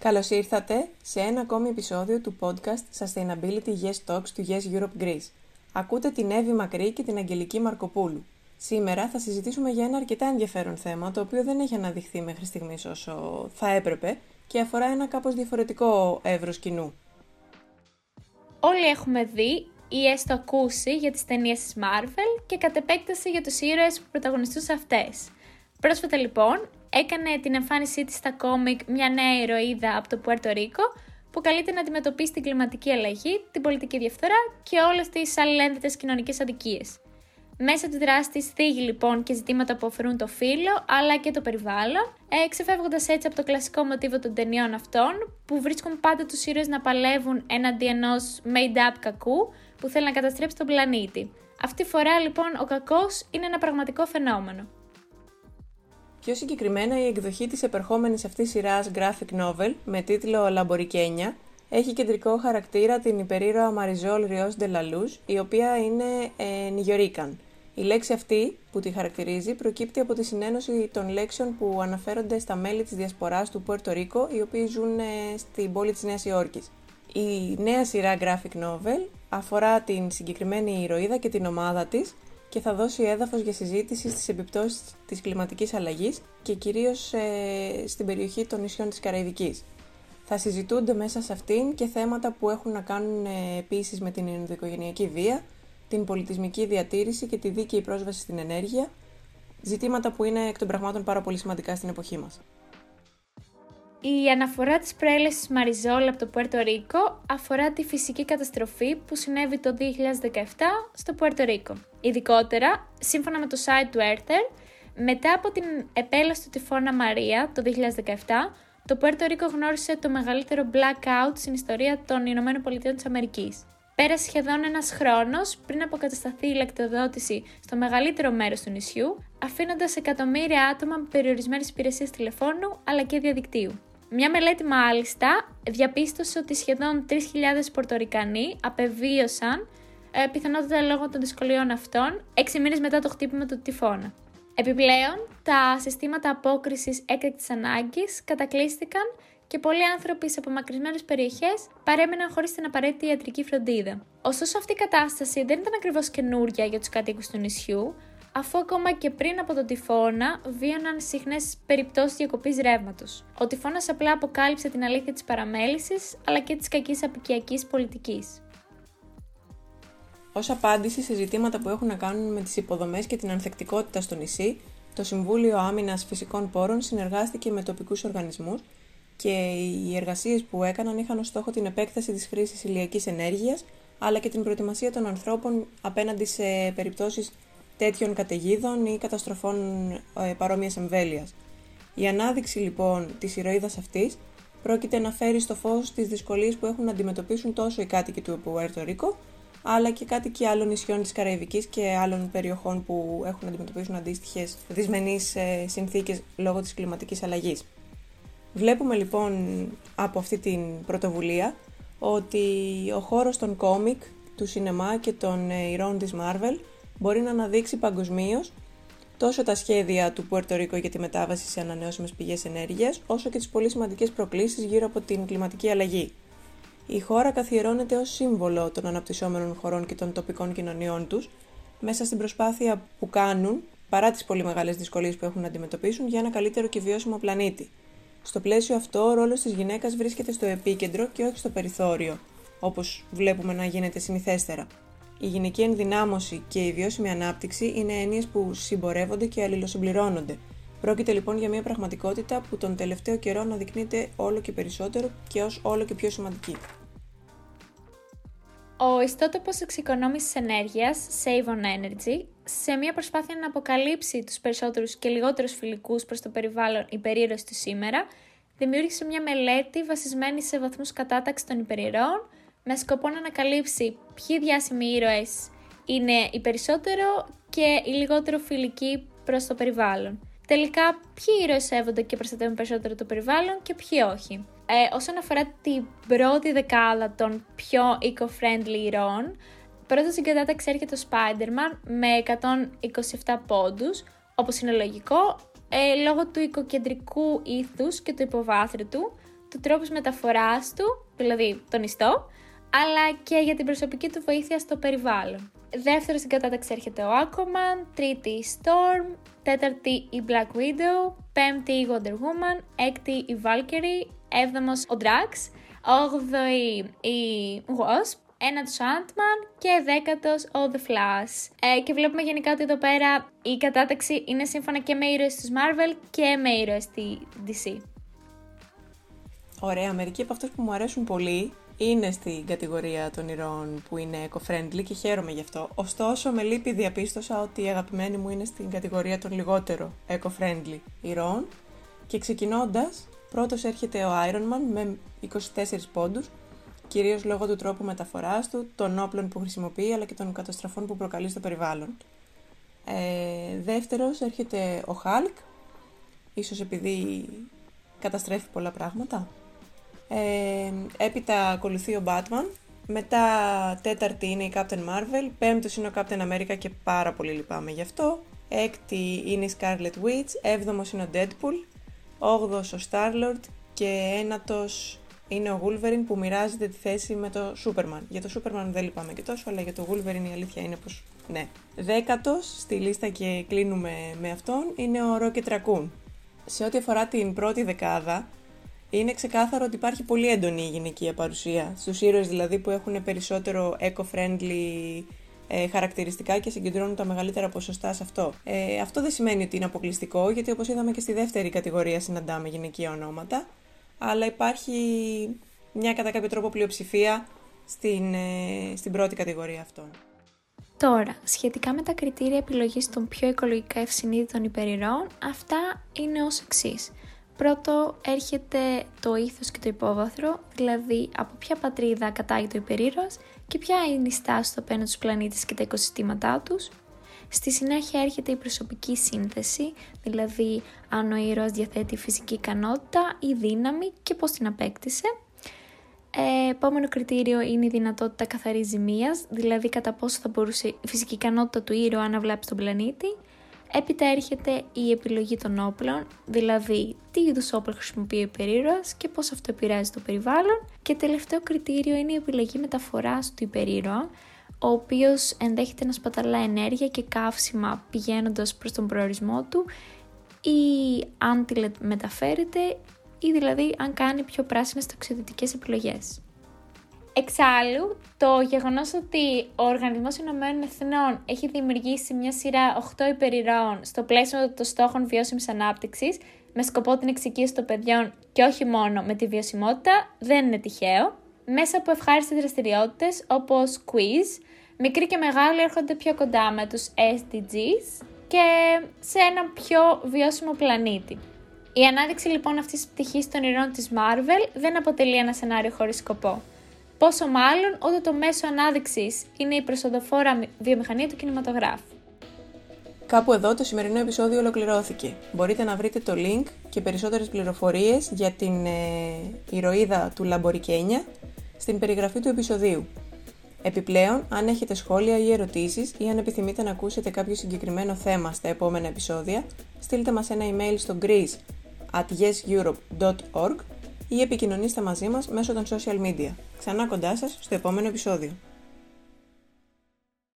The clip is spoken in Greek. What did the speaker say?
Καλώς ήρθατε σε ένα ακόμη επεισόδιο του podcast Sustainability Yes Talks του Yes Europe Greece. Ακούτε την Εύη Μακρύ και την Αγγελική Μαρκοπούλου. Σήμερα θα συζητήσουμε για ένα αρκετά ενδιαφέρον θέμα, το οποίο δεν έχει αναδειχθεί μέχρι στιγμής όσο θα έπρεπε και αφορά ένα κάπως διαφορετικό εύρος κοινού. Όλοι έχουμε δει ή έστω ακούσει για τις ταινίες της Marvel και κατ' επέκταση για τους ήρωες που πρωταγωνιστούν σε αυτές. Πρόσφατα λοιπόν έκανε την εμφάνισή της στα κόμικ μια νέα ηρωίδα από το Πουέρτο Ρίκο που καλείται να αντιμετωπίσει την κλιματική αλλαγή, την πολιτική διαφθορά και όλες τις αλληλένδετες κοινωνικές αδικίες. Μέσα της δράσης της θίγει λοιπόν και ζητήματα που αφορούν το φύλλο αλλά και το περιβάλλον, ε, ξεφεύγοντας έτσι από το κλασικό μοτίβο των ταινιών αυτών που βρίσκουν πάντα τους ήρωες να παλεύουν έναντι ενός made-up κακού που θέλει να καταστρέψει τον πλανήτη. Αυτή τη φορά λοιπόν ο κακός είναι ένα πραγματικό φαινόμενο. Πιο συγκεκριμένα η εκδοχή της επερχόμενης αυτής σειράς graphic novel με τίτλο Λαμπορικένια έχει κεντρικό χαρακτήρα την υπερήρωα Μαριζόλ Ριός Ντελαλούς, η οποία είναι ε, Νιγιορίκαν. Η λέξη αυτή που τη χαρακτηρίζει προκύπτει από τη συνένωση των λέξεων που αναφέρονται στα μέλη της διασποράς του Πουέρτο Ρίκο, οι οποίοι ζουν ε, στην πόλη της Νέας Υόρκης. Η νέα σειρά graphic novel αφορά την συγκεκριμένη ηρωίδα και την ομάδα της και θα δώσει έδαφος για συζήτηση στις επιπτώσεις της κλιματικής αλλαγής και κυρίως ε, στην περιοχή των νησιών της Καραϊβικής. Θα συζητούνται μέσα σε αυτήν και θέματα που έχουν να κάνουν ε, επίσης με την ενδοοικογενειακή βία, την πολιτισμική διατήρηση και τη δίκαιη πρόσβαση στην ενέργεια, ζητήματα που είναι εκ των πραγμάτων πάρα πολύ σημαντικά στην εποχή μας. Η αναφορά της προέλευσης Μαριζόλ από το Πουέρτο Ρίκο αφορά τη φυσική καταστροφή που συνέβη το 2017 στο Πουέρτο Ρίκο. Ειδικότερα, σύμφωνα με το site του Earther, μετά από την επέλαση του τυφώνα Μαρία το 2017, το Πουέρτο Ρίκο γνώρισε το μεγαλύτερο blackout στην ιστορία των Ηνωμένων Πολιτειών της Αμερικής. Πέρασε σχεδόν ένας χρόνος πριν αποκατασταθεί η ηλεκτροδότηση στο μεγαλύτερο μέρος του νησιού, αφήνοντας εκατομμύρια άτομα με περιορισμένες υπηρεσίες τηλεφώνου αλλά και διαδικτύου. Μια μελέτη μάλιστα διαπίστωσε ότι σχεδόν 3.000 Πορτορικανοί απεβίωσαν, ε, πιθανότατα λόγω των δυσκολιών αυτών, 6 μήνες μετά το χτύπημα του τυφώνα. Επιπλέον, τα συστήματα απόκρισης έκτακτης ανάγκης κατακλείστηκαν και πολλοί άνθρωποι σε απομακρυσμένες περιοχές παρέμεναν χωρίς την απαραίτητη ιατρική φροντίδα. Ωστόσο, αυτή η κατάσταση δεν ήταν ακριβώς καινούρια για τους κατοίκους του νησιού, αφού ακόμα και πριν από τον τυφώνα βίωναν συχνές περιπτώσεις διακοπής ρεύματος. Ο τυφώνας απλά αποκάλυψε την αλήθεια της παραμέλησης αλλά και της κακής απικιακής πολιτικής. Ω απάντηση σε ζητήματα που έχουν να κάνουν με τις υποδομές και την ανθεκτικότητα στο νησί, το Συμβούλιο Άμυνας Φυσικών Πόρων συνεργάστηκε με τοπικούς οργανισμούς και οι εργασίες που έκαναν είχαν ως στόχο την επέκταση της χρήσης ηλιακής ενέργειας αλλά και την προετοιμασία των ανθρώπων απέναντι σε περιπτώσεις τέτοιων καταιγίδων ή καταστροφών ε, παρόμοιας εμβέλειας. Η ανάδειξη λοιπόν της ηρωίδας αυτής πρόκειται να φέρει στο φως τις δυσκολίες που έχουν να αντιμετωπίσουν τόσο οι κάτοικοι του Πουέρτο Ρίκο, αλλά και κάτοικοι άλλων νησιών της Καραϊβικής και άλλων περιοχών που έχουν να αντιμετωπίσουν αντίστοιχες δυσμενείς ε, συνθήκες λόγω της κλιματικής αλλαγής. Βλέπουμε λοιπόν από αυτή την πρωτοβουλία ότι ο χώρος των κόμικ, του σινεμά και των ε, ηρώων της Marvel μπορεί να αναδείξει παγκοσμίως τόσο τα σχέδια του Πουερτορίκο για τη μετάβαση σε ανανεώσιμες πηγές ενέργειας, όσο και τις πολύ σημαντικές προκλήσεις γύρω από την κλιματική αλλαγή. Η χώρα καθιερώνεται ως σύμβολο των αναπτυσσόμενων χωρών και των τοπικών κοινωνιών τους, μέσα στην προσπάθεια που κάνουν, παρά τις πολύ μεγάλες δυσκολίες που έχουν να αντιμετωπίσουν, για ένα καλύτερο και βιώσιμο πλανήτη. Στο πλαίσιο αυτό, ο ρόλος της γυναίκας βρίσκεται στο επίκεντρο και όχι στο περιθώριο, όπως βλέπουμε να γίνεται συνηθέστερα. Η γυναική ενδυνάμωση και η βιώσιμη ανάπτυξη είναι έννοιες που συμπορεύονται και αλληλοσυμπληρώνονται. Πρόκειται λοιπόν για μια πραγματικότητα που τον τελευταίο καιρό αναδεικνύεται όλο και περισσότερο και ως όλο και πιο σημαντική. Ο ιστότοπος εξοικονόμησης ενέργειας Save on Energy σε μια προσπάθεια να αποκαλύψει τους περισσότερους και λιγότερους φιλικούς προς το περιβάλλον υπερήρωες του σήμερα δημιούργησε μια μελέτη βασισμένη σε βαθμούς κατάταξης των υπερηρώων με σκοπό να ανακαλύψει ποιοι διάσημοι ήρωες είναι οι περισσότερο και οι λιγότερο φιλικοί προς το περιβάλλον. Τελικά, ποιοι ήρωες σέβονται και προστατεύουν περισσότερο το περιβάλλον και ποιοι όχι. Ε, όσον αφορά την πρώτη δεκάδα των πιο eco-friendly ηρώων, πρώτα στην κατάταξη έρχεται το Spider-Man με 127 πόντους, όπως είναι λογικό, ε, λόγω του οικοκεντρικού ήθους και του υποβάθρου του, του τρόπους μεταφοράς του, δηλαδή τον ιστό, αλλά και για την προσωπική του βοήθεια στο περιβάλλον. Δεύτερο στην κατάταξη έρχεται ο Aquaman, τρίτη η Storm, τέταρτη η Black Widow, πέμπτη η Wonder Woman, έκτη η Valkyrie, έβδομος ο Drax, όγδοη η Wasp, ένατος ο Ant-Man και δέκατος ο The Flash. Ε, και βλέπουμε γενικά ότι εδώ πέρα η κατάταξη είναι σύμφωνα και με ήρωες της Marvel και με ήρωες στη DC. Ωραία, μερικοί από αυτούς που μου αρέσουν πολύ είναι στην κατηγορία των ηρώων που είναι eco-friendly και χαίρομαι γι' αυτό. Ωστόσο, με λύπη διαπίστωσα ότι η αγαπημένη μου είναι στην κατηγορία των λιγότερο eco-friendly ηρώων. Και ξεκινώντας, πρώτος έρχεται ο Iron Man με 24 πόντους, κυρίως λόγω του τρόπου μεταφοράς του, των όπλων που χρησιμοποιεί αλλά και των καταστροφών που προκαλεί στο περιβάλλον. Ε, δεύτερος έρχεται ο Hulk, ίσως επειδή καταστρέφει πολλά πράγματα. Ε, έπειτα ακολουθεί ο Batman. Μετά τέταρτη είναι η Captain Marvel. Πέμπτος είναι ο Captain America και πάρα πολύ λυπάμαι γι' αυτό. Έκτη είναι η Scarlet Witch. Έβδομος είναι ο Deadpool. Όγδος ο Starlord. Και ένατος είναι ο Wolverine που μοιράζεται τη θέση με το Superman. Για το Superman δεν λυπάμαι και τόσο, αλλά για το Wolverine η αλήθεια είναι πως ναι. Δέκατος στη λίστα και κλείνουμε με αυτόν είναι ο Rocket Raccoon. Σε ό,τι αφορά την πρώτη δεκάδα, είναι ξεκάθαρο ότι υπάρχει πολύ έντονη η γυναικεία παρουσία. Στους ήρωες δηλαδή που έχουν περισσότερο eco-friendly ε, χαρακτηριστικά και συγκεντρώνουν τα μεγαλύτερα ποσοστά σε αυτό. Ε, αυτό δεν σημαίνει ότι είναι αποκλειστικό, γιατί όπως είδαμε και στη δεύτερη κατηγορία συναντάμε γυναικεία ονόματα, αλλά υπάρχει μια κατά κάποιο τρόπο πλειοψηφία στην, ε, στην πρώτη κατηγορία αυτών. Τώρα, σχετικά με τα κριτήρια επιλογής των πιο οικολογικά ευσυνείδητων υπερηρώων, αυτά είναι ως εξής. Πρώτο έρχεται το ήθος και το υπόβαθρο, δηλαδή από ποια πατρίδα κατάγει το υπερήρωας και ποια είναι η στάση του απέναντι στους πλανήτες και τα οικοσυστήματά τους. Στη συνέχεια έρχεται η προσωπική σύνθεση, δηλαδή αν ο ήρωας διαθέτει φυσική ικανότητα ή δύναμη και πώς την απέκτησε. Ε, επόμενο κριτήριο είναι η δυνατότητα καθαρής ζημίας, δηλαδή κατά πόσο θα μπορούσε η φυσική ικανότητα του ήρωα να βλάψει τον πλανήτη. Έπειτα έρχεται η επιλογή των όπλων, δηλαδή τι είδους όπλα χρησιμοποιεί ο υπερήρωας και πώς αυτό επηρεάζει το περιβάλλον. Και τελευταίο κριτήριο είναι η επιλογή μεταφοράς του υπερήρωα, ο οποίος ενδέχεται να σπαταλά ενέργεια και καύσιμα πηγαίνοντας προς τον προορισμό του ή αν τη μεταφέρεται ή δηλαδή αν κάνει πιο πράσινες ταξιδιωτικές επιλογές. Εξάλλου, το γεγονός ότι ο Οργανισμός Ηνωμένων Εθνών έχει δημιουργήσει μια σειρά 8 υπερηρώων στο πλαίσιο των στόχων βιώσιμης ανάπτυξης με σκοπό την εξοικείωση των παιδιών και όχι μόνο με τη βιωσιμότητα δεν είναι τυχαίο. Μέσα από ευχάριστες δραστηριότητες όπως quiz, μικροί και μεγάλοι έρχονται πιο κοντά με τους SDGs και σε ένα πιο βιώσιμο πλανήτη. Η ανάδειξη λοιπόν αυτής της πτυχής των ηρών της Marvel δεν αποτελεί ένα σενάριο χωρίς σκοπό. Πόσο μάλλον όταν το μέσο ανάδειξης είναι η προσοδοφόρα βιομηχανία του κινηματογράφου. Κάπου εδώ το σημερινό επεισόδιο ολοκληρώθηκε. Μπορείτε να βρείτε το link και περισσότερες πληροφορίες για την ε, ηρωίδα του Λαμπορικένια στην περιγραφή του επεισοδίου. Επιπλέον, αν έχετε σχόλια ή ερωτήσεις ή αν επιθυμείτε να ακούσετε κάποιο συγκεκριμένο θέμα στα επόμενα επεισόδια, στείλτε μας ένα email στο greece at yeseurope.org ή επικοινωνήστε μαζί μας μέσω των social media. Ξανά κοντά σας στο επόμενο επεισόδιο.